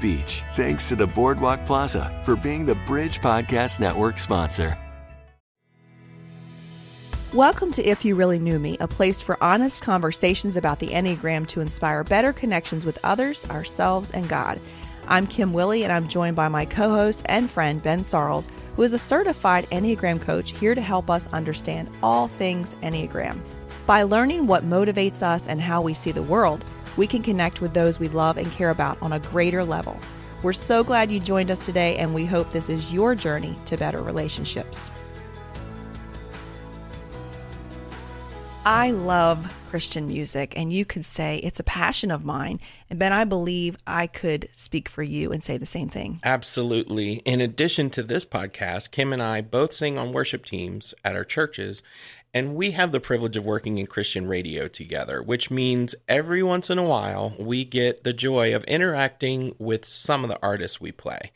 Beach. Thanks to the Boardwalk Plaza for being the Bridge Podcast Network sponsor. Welcome to If You Really Knew Me, a place for honest conversations about the Enneagram to inspire better connections with others, ourselves, and God. I'm Kim Willey, and I'm joined by my co host and friend, Ben Sorrells, who is a certified Enneagram coach here to help us understand all things Enneagram. By learning what motivates us and how we see the world, we can connect with those we love and care about on a greater level. We're so glad you joined us today, and we hope this is your journey to better relationships. I love Christian music, and you could say it's a passion of mine. And Ben, I believe I could speak for you and say the same thing. Absolutely. In addition to this podcast, Kim and I both sing on worship teams at our churches, and we have the privilege of working in Christian radio together, which means every once in a while we get the joy of interacting with some of the artists we play.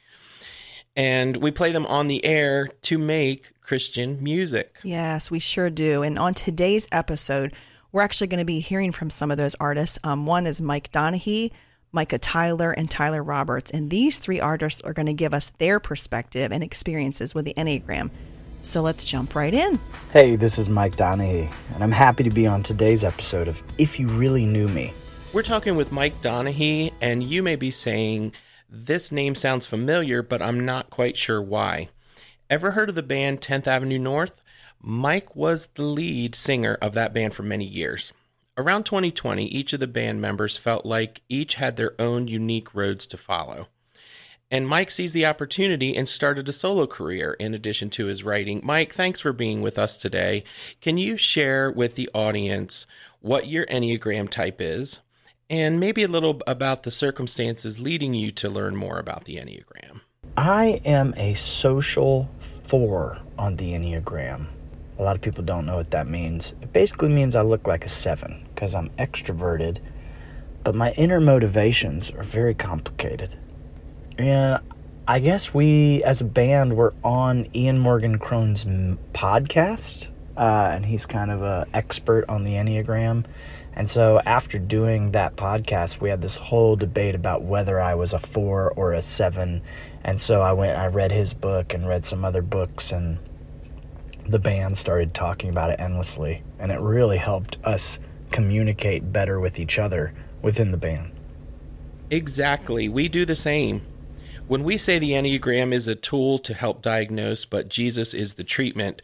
And we play them on the air to make Christian music. Yes, we sure do. And on today's episode, we're actually going to be hearing from some of those artists. Um, one is Mike Donehey, Micah Tyler, and Tyler Roberts. And these three artists are going to give us their perspective and experiences with the Enneagram. So let's jump right in. Hey, this is Mike Donehey, and I'm happy to be on today's episode of If You Really Knew Me. We're talking with Mike Donehey, and you may be saying, This name sounds familiar, but I'm not quite sure why. Ever heard of the band 10th Avenue North? Mike was the lead singer of that band for many years. Around 2020, each of the band members felt like each had their own unique roads to follow. And Mike sees the opportunity and started a solo career in addition to his writing. Mike, thanks for being with us today. Can you share with the audience what your Enneagram type is and maybe a little about the circumstances leading you to learn more about the Enneagram? I am a social four on the Enneagram. A lot of people don't know what that means. It basically means I look like a seven because I'm extroverted, but my inner motivations are very complicated. And I guess we, as a band, were on Ian Morgan Cron's podcast, uh, and he's kind of an expert on the Enneagram. And so after doing that podcast, we had this whole debate about whether I was a four or a seven. And so I went, I read his book and read some other books, and the band started talking about it endlessly. And it really helped us communicate better with each other within the band. Exactly. We do the same. When we say the Enneagram is a tool to help diagnose, but Jesus is the treatment,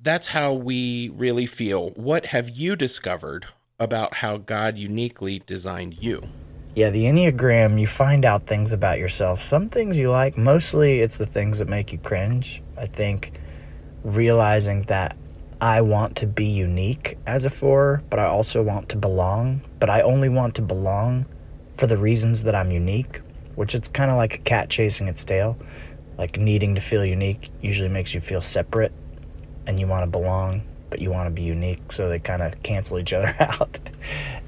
that's how we really feel. What have you discovered about how God uniquely designed you? Yeah, the Enneagram, you find out things about yourself. Some things you like, mostly it's the things that make you cringe. I think realizing that I want to be unique as a four, but I also want to belong, but I only want to belong for the reasons that I'm unique which it's kind of like a cat chasing its tail. Like needing to feel unique usually makes you feel separate and you want to belong, but you want to be unique, so they kind of cancel each other out.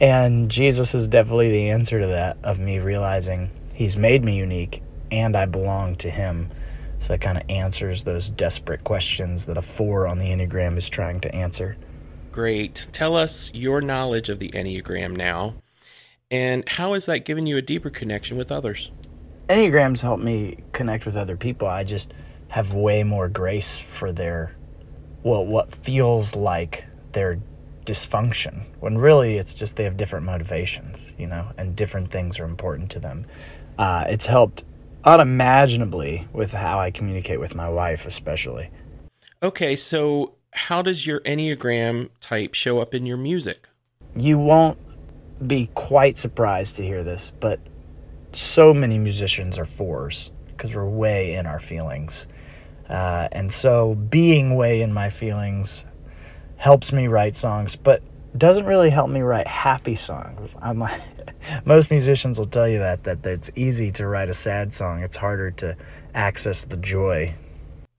and Jesus is definitely the answer to that of me realizing he's made me unique and I belong to him. So it kind of answers those desperate questions that a four on the Enneagram is trying to answer. Great. Tell us your knowledge of the Enneagram now. And how has that given you a deeper connection with others? Enneagrams help me connect with other people. I just have way more grace for their, well, what feels like their dysfunction when really it's just they have different motivations, you know, and different things are important to them. Uh, it's helped unimaginably with how I communicate with my wife, especially. Okay, so how does your Enneagram type show up in your music? You won't be quite surprised to hear this, but so many musicians are fours because we're way in our feelings. Uh, and so being way in my feelings helps me write songs, but doesn't really help me write happy songs. I'm like, most musicians will tell you that that it's easy to write a sad song. It's harder to access the joy.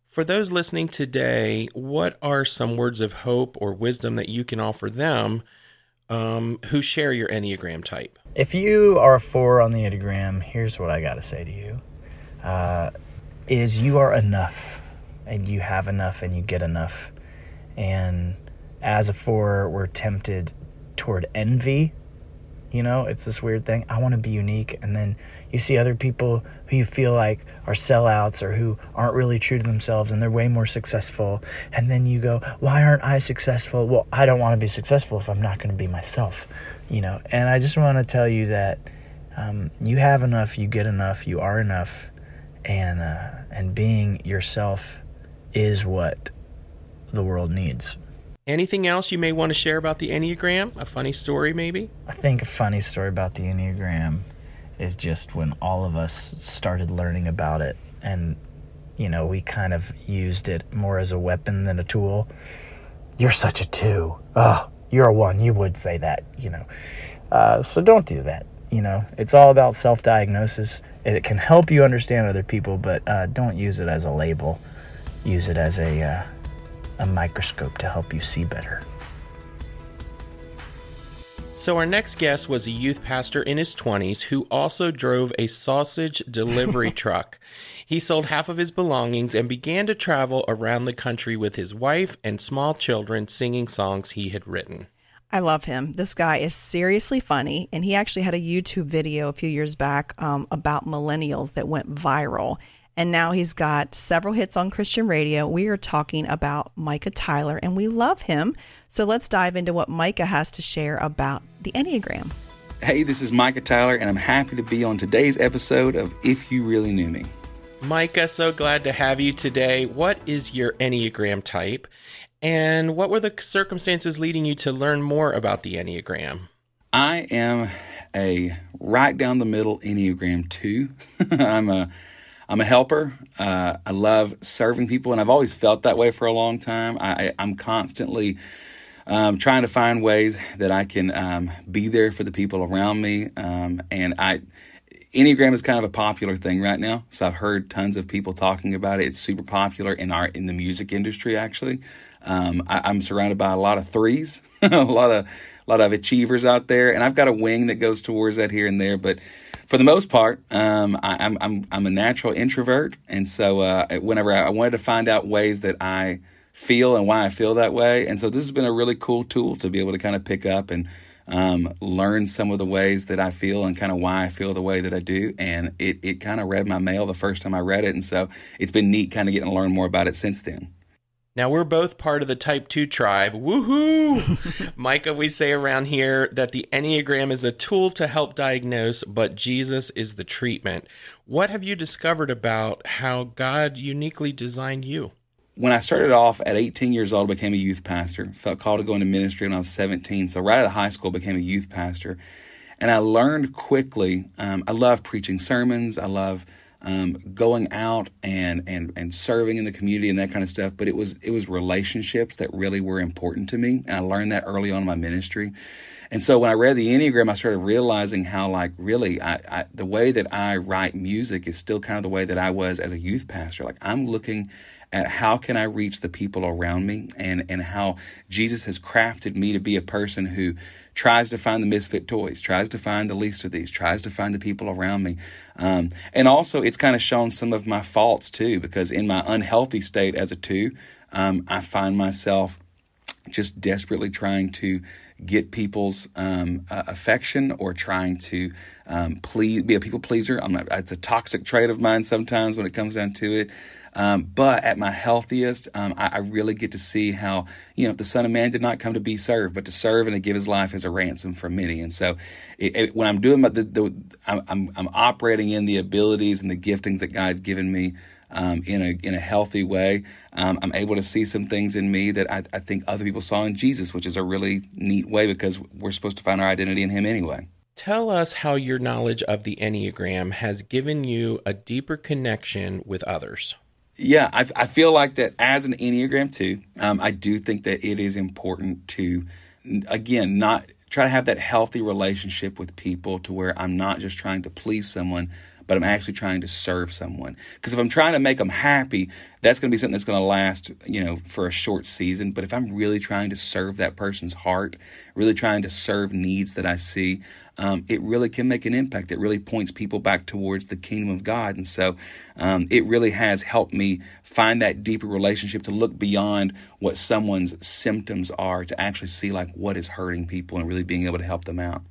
For those listening today, what are some words of hope or wisdom that you can offer them um, who share your Enneagram type? If you are a four on the Enneagram, here's what I got to say to you: uh, is you are enough, and you have enough, and you get enough, and as a four, we're tempted toward envy. You know, it's this weird thing. I want to be unique. And then you see other people who you feel like are sellouts or who aren't really true to themselves and they're way more successful. And then you go, why aren't I successful? Well, I don't want to be successful if I'm not going to be myself. You know, and I just want to tell you that um, you have enough, you get enough, you are enough. And, uh, and being yourself is what the world needs. Anything else you may want to share about the Enneagram? A funny story, maybe? I think a funny story about the Enneagram is just when all of us started learning about it and, you know, we kind of used it more as a weapon than a tool. You're such a two. Oh, you're a one. You would say that, you know. Uh, so don't do that. You know, it's all about self diagnosis. It can help you understand other people, but uh, don't use it as a label. Use it as a. Uh, a microscope to help you see better. So, our next guest was a youth pastor in his 20s who also drove a sausage delivery truck. He sold half of his belongings and began to travel around the country with his wife and small children singing songs he had written. I love him. This guy is seriously funny, and he actually had a YouTube video a few years back um, about millennials that went viral and now he's got several hits on Christian radio. We are talking about Micah Tyler, and we love him. So let's dive into what Micah has to share about the Enneagram. Hey, this is Micah Tyler, and I'm happy to be on today's episode of If You Really Knew Me. Micah, so glad to have you today. What is your Enneagram type? And what were the circumstances leading you to learn more about the Enneagram? I am a right down the middle Enneagram 2. I'm a I'm a helper. Uh, I love serving people, and I've always felt that way for a long time. I, am constantly um, trying to find ways that I can um, be there for the people around me. Um, and I, Enneagram is kind of a popular thing right now, so I've heard tons of people talking about it. It's super popular in our in the music industry. Actually, um, I, I'm surrounded by a lot of threes, a lot of a lot of achievers out there, and I've got a wing that goes towards that here and there, but for the most part, um, I, am I'm I'm a natural introvert, and so uh, whenever I, I, wanted to find out ways that I feel and why I feel that way, and so this has been a really cool tool to be able to kind of pick up and um, learn some of the ways that I feel and kind of why I feel the way that I do, and it it kind of read my mail the first time I read it, and so it's been neat kind of getting to learn more about it since then. Now we're both part of the type 2 tribe. Woohoo! Micah, we say around here that the Enneagram is a tool to help diagnose, but Jesus is the treatment. What have you discovered about how God uniquely designed you? When I started off at 18 years old, I became a youth pastor. Felt called to go into ministry when I was 17. So right out of high school, I became a youth pastor. And I learned quickly, um, I love preaching sermons. I love um, going out and, and and serving in the community and that kind of stuff. But it was it was relationships that really were important to me, and I learned that early on in my ministry. And so when I read the Enneagram, I started realizing how, like, really, I, I, the way that I write music is still kind of the way that I was as a youth pastor. Like, I'm looking at how can I reach the people around me and, and how Jesus has crafted me to be a person who tries to find the misfit toys, tries to find the least of these, tries to find the people around me. Um, and also, it's kind of shown some of my faults too, because in my unhealthy state as a two, um, I find myself just desperately trying to get people's um, uh, affection or trying to um, please be a people pleaser. I'm not, it's a toxic trait of mine sometimes when it comes down to it. Um, but at my healthiest, um, I, I, really get to see how, you know, the Son of Man did not come to be served, but to serve and to give his life as a ransom for many. And so it, it, when I'm doing my, the, the I'm, I'm, I'm, operating in the abilities and the giftings that God's given me. Um, in a in a healthy way, um, I'm able to see some things in me that I, I think other people saw in Jesus, which is a really neat way because we're supposed to find our identity in Him anyway. Tell us how your knowledge of the Enneagram has given you a deeper connection with others. Yeah, I, I feel like that as an Enneagram too. um, I do think that it is important to again, not try to have that healthy relationship with people to where I'm not just trying to please someone, but I'm actually trying to serve someone. Because if I'm trying to make them happy, that's going to be something that's going to last, you know, for a short season. But if I'm really trying to serve that person's heart, really trying to serve needs that I see, um, it really can make an impact. It really points people back towards the kingdom of God. And so um, it really has helped me find that deeper relationship to look beyond what someone's symptoms are to actually see like what is hurting people and really being able to help them out.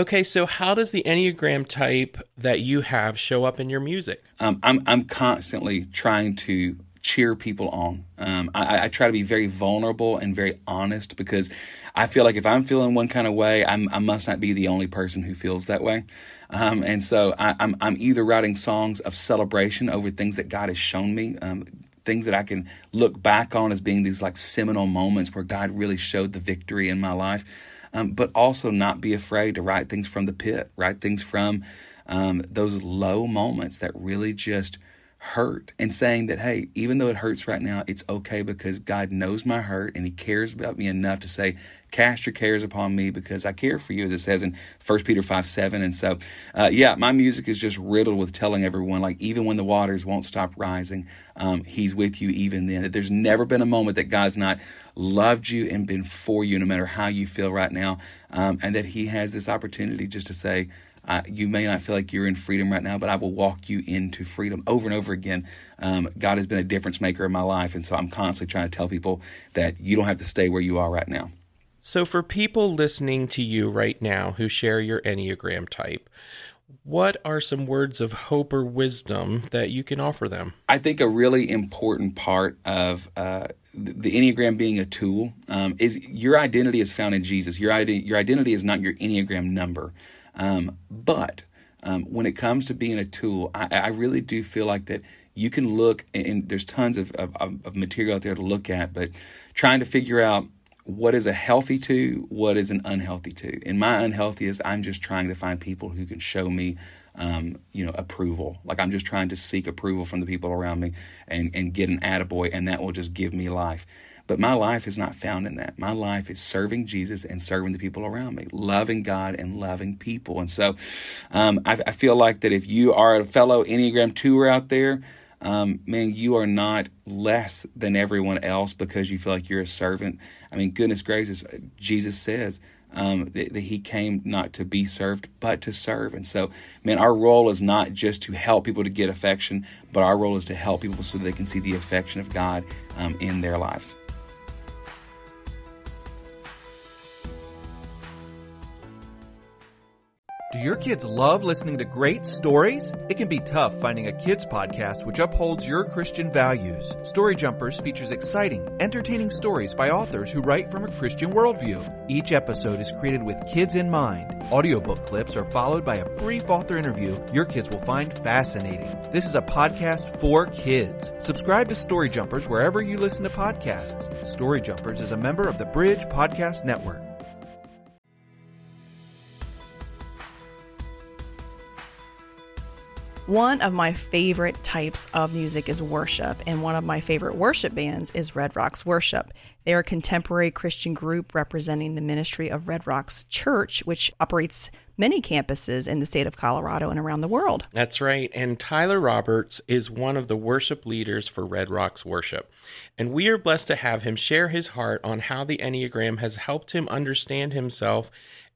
Okay, so how does the Enneagram type that you have show up in your music? Um, I'm I'm constantly trying to cheer people on. Um, I, I, try to be very vulnerable and very honest because I feel like if I'm feeling one kind of way, I'm, i must not be the only person who feels that way. Um, and so I, am I'm, I'm either writing songs of celebration over things that God has shown me. Um, things that I can look back on as being these like seminal moments where God really showed the victory in my life um, but also not be afraid to write things from the pit, write things from um, those low moments that really just hurt and saying that, hey, even though it hurts right now, it's okay because God knows my hurt and He cares about me enough to say, cast your cares upon me because I care for you, as it says in 1 Peter 5 7. And so, uh, yeah, my music is just riddled with telling everyone, like, even when the waters won't stop rising, um, He's with you even then. That there's never been a moment that God's not loved you and been for you, no matter how you feel right now. Um, and that He has this opportunity just to say, uh, you may not feel like you're in freedom right now, but I will walk you into freedom over and over again. Um, God has been a difference maker in my life, and so I'm constantly trying to tell people that you don't have to stay where you are right now. So, for people listening to you right now who share your Enneagram type, what are some words of hope or wisdom that you can offer them? I think a really important part of uh, the Enneagram being a tool um, is your identity is found in Jesus. Your, ide- your identity is not your Enneagram number. Um, but um, when it comes to being a tool, I, I, really do feel like that you can look, and there's tons of, of, of material out there to look at, but trying to figure out what is a healthy two, what is an unhealthy two. And my unhealthy is I'm just trying to find people who can show me, um, you know, approval. Like I'm just trying to seek approval from the people around me and, and get an attaboy, and that will just give me life. But my life is not found in that. My life is serving Jesus and serving the people around me, loving God and loving people. And so um, I, I, feel like that if you are a fellow Enneagram 2 out there, um, man, you are not less than everyone else because you feel like you're a servant. I mean, goodness gracious, Jesus says um, that, that, he came not to be served, but to serve. And so, man, our role is not just to help people to get affection, but our role is to help people so they can see the affection of God um, in their lives. Do your kids love listening to great stories? It can be tough finding a kids podcast which upholds your Christian values. Story Jumpers features exciting, entertaining stories by authors who write from a Christian worldview. Each episode is created with kids in mind. Audiobook clips are followed by a brief author interview your kids will find fascinating. This is a podcast for kids. Subscribe to Story Jumpers wherever you listen to podcasts. Story Jumpers is a member of the Bridge Podcast Network. One of my favorite types of music is worship, and one of my favorite worship bands is Red Rocks Worship. They are a contemporary Christian group representing the ministry of Red Rocks Church, which operates many campuses in the state of Colorado and around the world. That's right. And Tyler Roberts is one of the worship leaders for Red Rocks Worship. And we are blessed to have him share his heart on how the Enneagram has helped him understand himself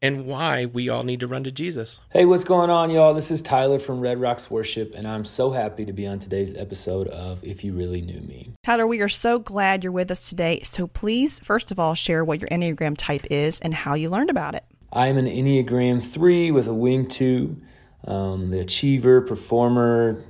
and why we all need to run to Jesus. Hey, what's going on, y'all? This is Tyler from Red Rocks Worship, and I'm so happy to be on today's episode of If You Really Knew Me. Tyler, we are so glad you're with us today. So please, first of all, share what your Enneagram type is and how you learned about it. I am an Enneagram 3 with a wing 2, um, the achiever, performer,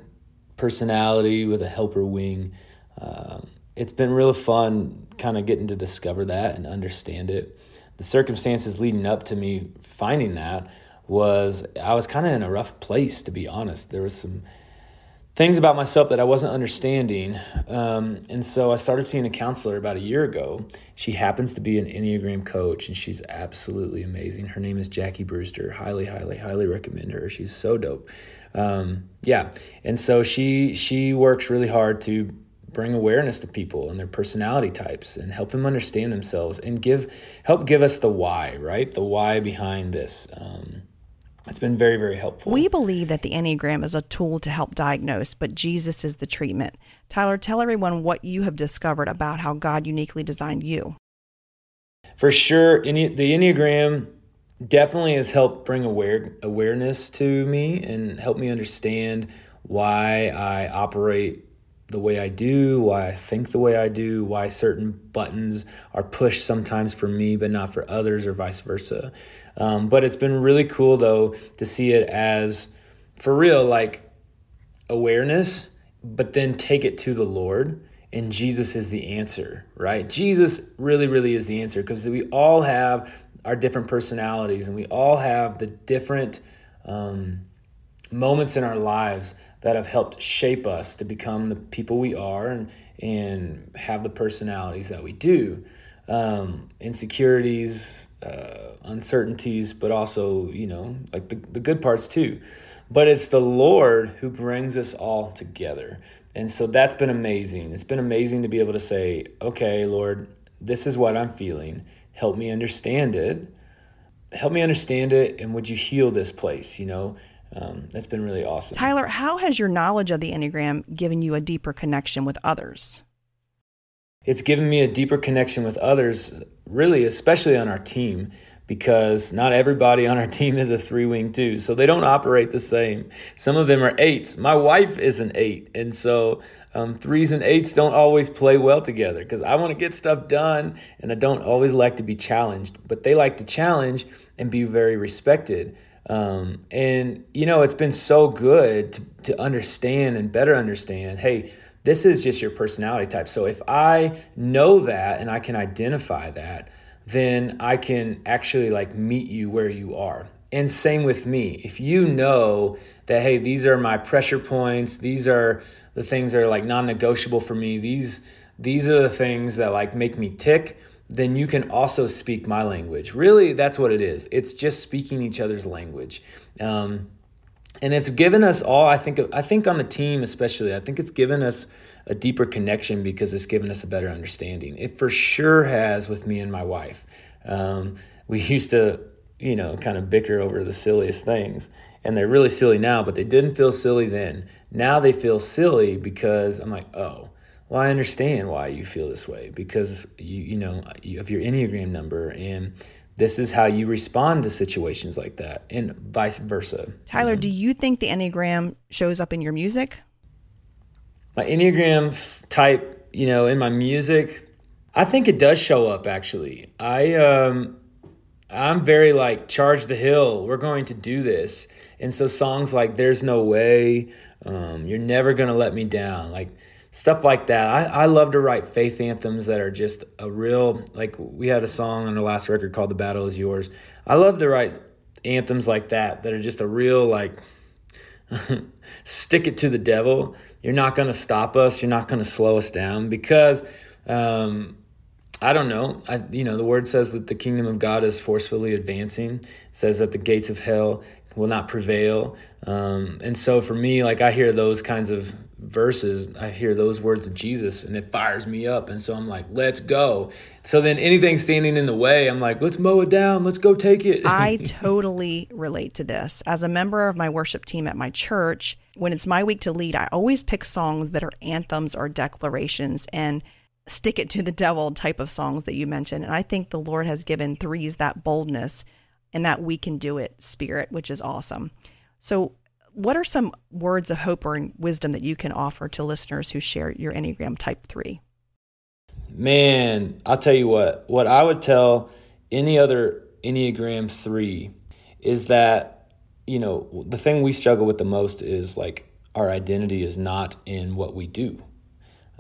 personality with a helper wing. Um, it's been real fun kind of getting to discover that and understand it the circumstances leading up to me finding that was I was kind of in a rough place to be honest. There was some things about myself that I wasn't understanding, um, and so I started seeing a counselor about a year ago. She happens to be an Enneagram coach, and she's absolutely amazing. Her name is Jackie Brewster. Highly, highly, highly recommend her. She's so dope. Um, yeah, and so she she works really hard to bring awareness to people and their personality types and help them understand themselves and give help give us the why, right? The why behind this. Um, it's been very, very helpful. We believe that the Enneagram is a tool to help diagnose, but Jesus is the treatment. Tyler, tell everyone what you have discovered about how God uniquely designed you. For sure, the Enneagram definitely has helped bring aware, awareness to me and help me understand why I operate the way I do, why I think the way I do, why certain buttons are pushed sometimes for me but not for others, or vice versa. Um, but it's been really cool though to see it as for real, like awareness, but then take it to the Lord. And Jesus is the answer, right? Jesus really, really is the answer because we all have our different personalities and we all have the different um, moments in our lives that have helped shape us to become the people we are and, and have the personalities that we do. Um, insecurities, uh, uncertainties, but also, you know, like the, the good parts too. But it's the Lord who brings us all together. And so that's been amazing. It's been amazing to be able to say, okay, Lord, this is what I'm feeling. Help me understand it. Help me understand it. And would you heal this place? You know, um, that's been really awesome. Tyler, how has your knowledge of the Enneagram given you a deeper connection with others? It's given me a deeper connection with others, really, especially on our team because not everybody on our team is a three wing two. So they don't operate the same. Some of them are eights. My wife is an eight. And so um, threes and eights don't always play well together because I want to get stuff done and I don't always like to be challenged, but they like to challenge and be very respected. Um, and, you know, it's been so good to, to understand and better understand hey, this is just your personality type. So if I know that and I can identify that, then I can actually like meet you where you are. And same with me. If you know that, hey, these are my pressure points, these are the things that are like non negotiable for me, these, these are the things that like make me tick, then you can also speak my language. Really, that's what it is. It's just speaking each other's language. Um, and it's given us all, I think, I think on the team especially, I think it's given us a deeper connection because it's given us a better understanding. It for sure has with me and my wife. Um, we used to, you know, kind of bicker over the silliest things, and they're really silly now, but they didn't feel silly then. Now they feel silly because I'm like, oh, well, I understand why you feel this way because you, you know, you have your Enneagram number and this is how you respond to situations like that and vice versa. Tyler, mm-hmm. do you think the Enneagram shows up in your music? my Enneagram type, you know, in my music, I think it does show up actually. I um I'm very like charge the hill. We're going to do this. And so songs like There's No Way, um, You're Never Gonna Let Me Down, like stuff like that. I, I love to write faith anthems that are just a real like we had a song on our last record called The Battle Is Yours. I love to write anthems like that that are just a real like stick it to the devil you're not going to stop us. You're not going to slow us down because um, I don't know. I, you know, the word says that the kingdom of God is forcefully advancing. It says that the gates of hell will not prevail. Um, and so for me, like I hear those kinds of verses, I hear those words of Jesus, and it fires me up. And so I'm like, let's go. So then anything standing in the way, I'm like, let's mow it down. Let's go take it. I totally relate to this. As a member of my worship team at my church, when it's my week to lead, I always pick songs that are anthems or declarations and stick it to the devil type of songs that you mentioned. And I think the Lord has given threes that boldness and that we can do it spirit, which is awesome. So, what are some words of hope or wisdom that you can offer to listeners who share your Enneagram type three? Man, I'll tell you what, what I would tell any other Enneagram three is that you know, the thing we struggle with the most is like our identity is not in what we do.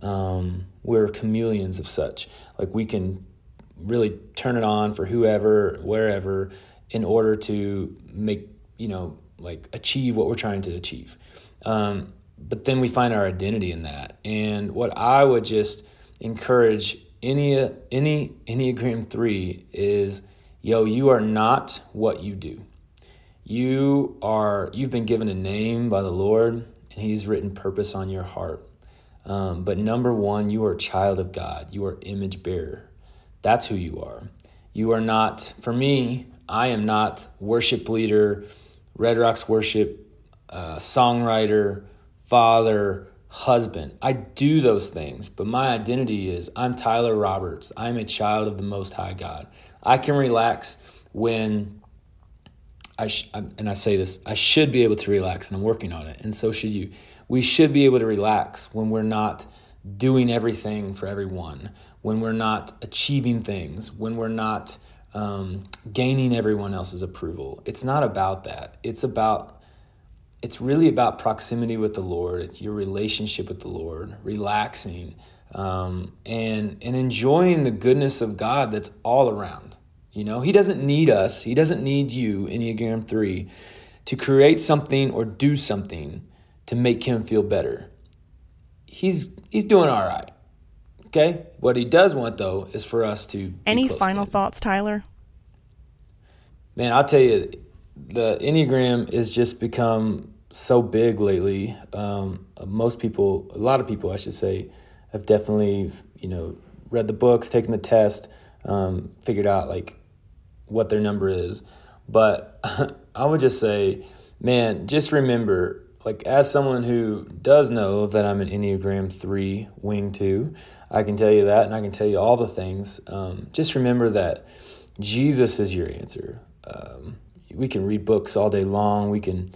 Um, we're chameleons of such. Like we can really turn it on for whoever, wherever, in order to make, you know, like achieve what we're trying to achieve. Um, but then we find our identity in that. And what I would just encourage any any Enneagram three is, yo, you are not what you do. You are you've been given a name by the Lord, and He's written purpose on your heart. Um, but number one, you are a child of God. You are image bearer. That's who you are. You are not, for me, I am not worship leader, Red Rocks worship, uh, songwriter, father, husband. I do those things, but my identity is I'm Tyler Roberts. I'm a child of the Most High God. I can relax when I sh- and I say this, I should be able to relax, and I'm working on it, and so should you. We should be able to relax when we're not doing everything for everyone, when we're not achieving things, when we're not um, gaining everyone else's approval. It's not about that. It's about it's really about proximity with the Lord. It's your relationship with the Lord, relaxing, um, and and enjoying the goodness of God that's all around. You know, He doesn't need us. He doesn't need you, Enneagram Three, to create something or do something to make Him feel better. He's He's doing all right. Okay. What He does want though is for us to. Any final thoughts, Tyler? Man, I'll tell you, the Enneagram has just become so big lately. Um, most people, a lot of people, I should say, have definitely, you know, read the books, taken the test, um, figured out like what their number is. But I would just say, man, just remember, like, as someone who does know that I'm an Enneagram 3 wing 2, I can tell you that and I can tell you all the things. Um, just remember that Jesus is your answer. Um, we can read books all day long. We can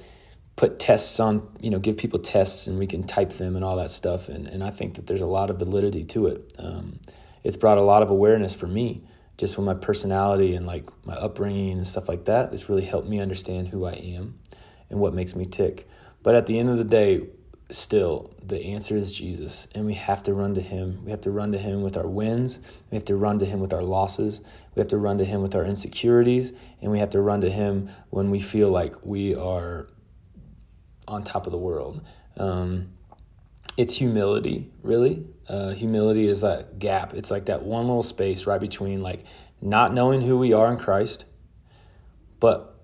put tests on, you know, give people tests and we can type them and all that stuff. And, and I think that there's a lot of validity to it. Um, it's brought a lot of awareness for me just with my personality and like my upbringing and stuff like that. It's really helped me understand who I am and what makes me tick. But at the end of the day, still, the answer is Jesus. And we have to run to Him. We have to run to Him with our wins. We have to run to Him with our losses. We have to run to Him with our insecurities. And we have to run to Him when we feel like we are on top of the world. Um, it's humility, really. Uh, humility is that gap. It's like that one little space right between like not knowing who we are in Christ, but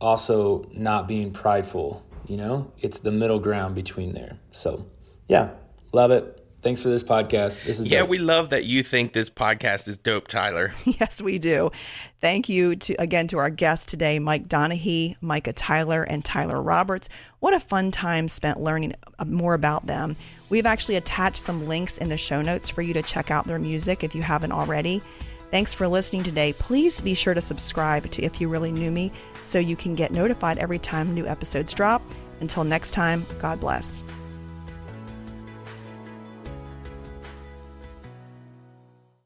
also not being prideful. You know, it's the middle ground between there. So, yeah, love it. Thanks for this podcast. This is yeah, dope. we love that you think this podcast is dope, Tyler. Yes, we do. Thank you to again to our guests today, Mike Donehey, Micah Tyler, and Tyler Roberts. What a fun time spent learning uh, more about them. We've actually attached some links in the show notes for you to check out their music if you haven't already. Thanks for listening today. Please be sure to subscribe to If You Really Knew Me so you can get notified every time new episodes drop. Until next time, God bless.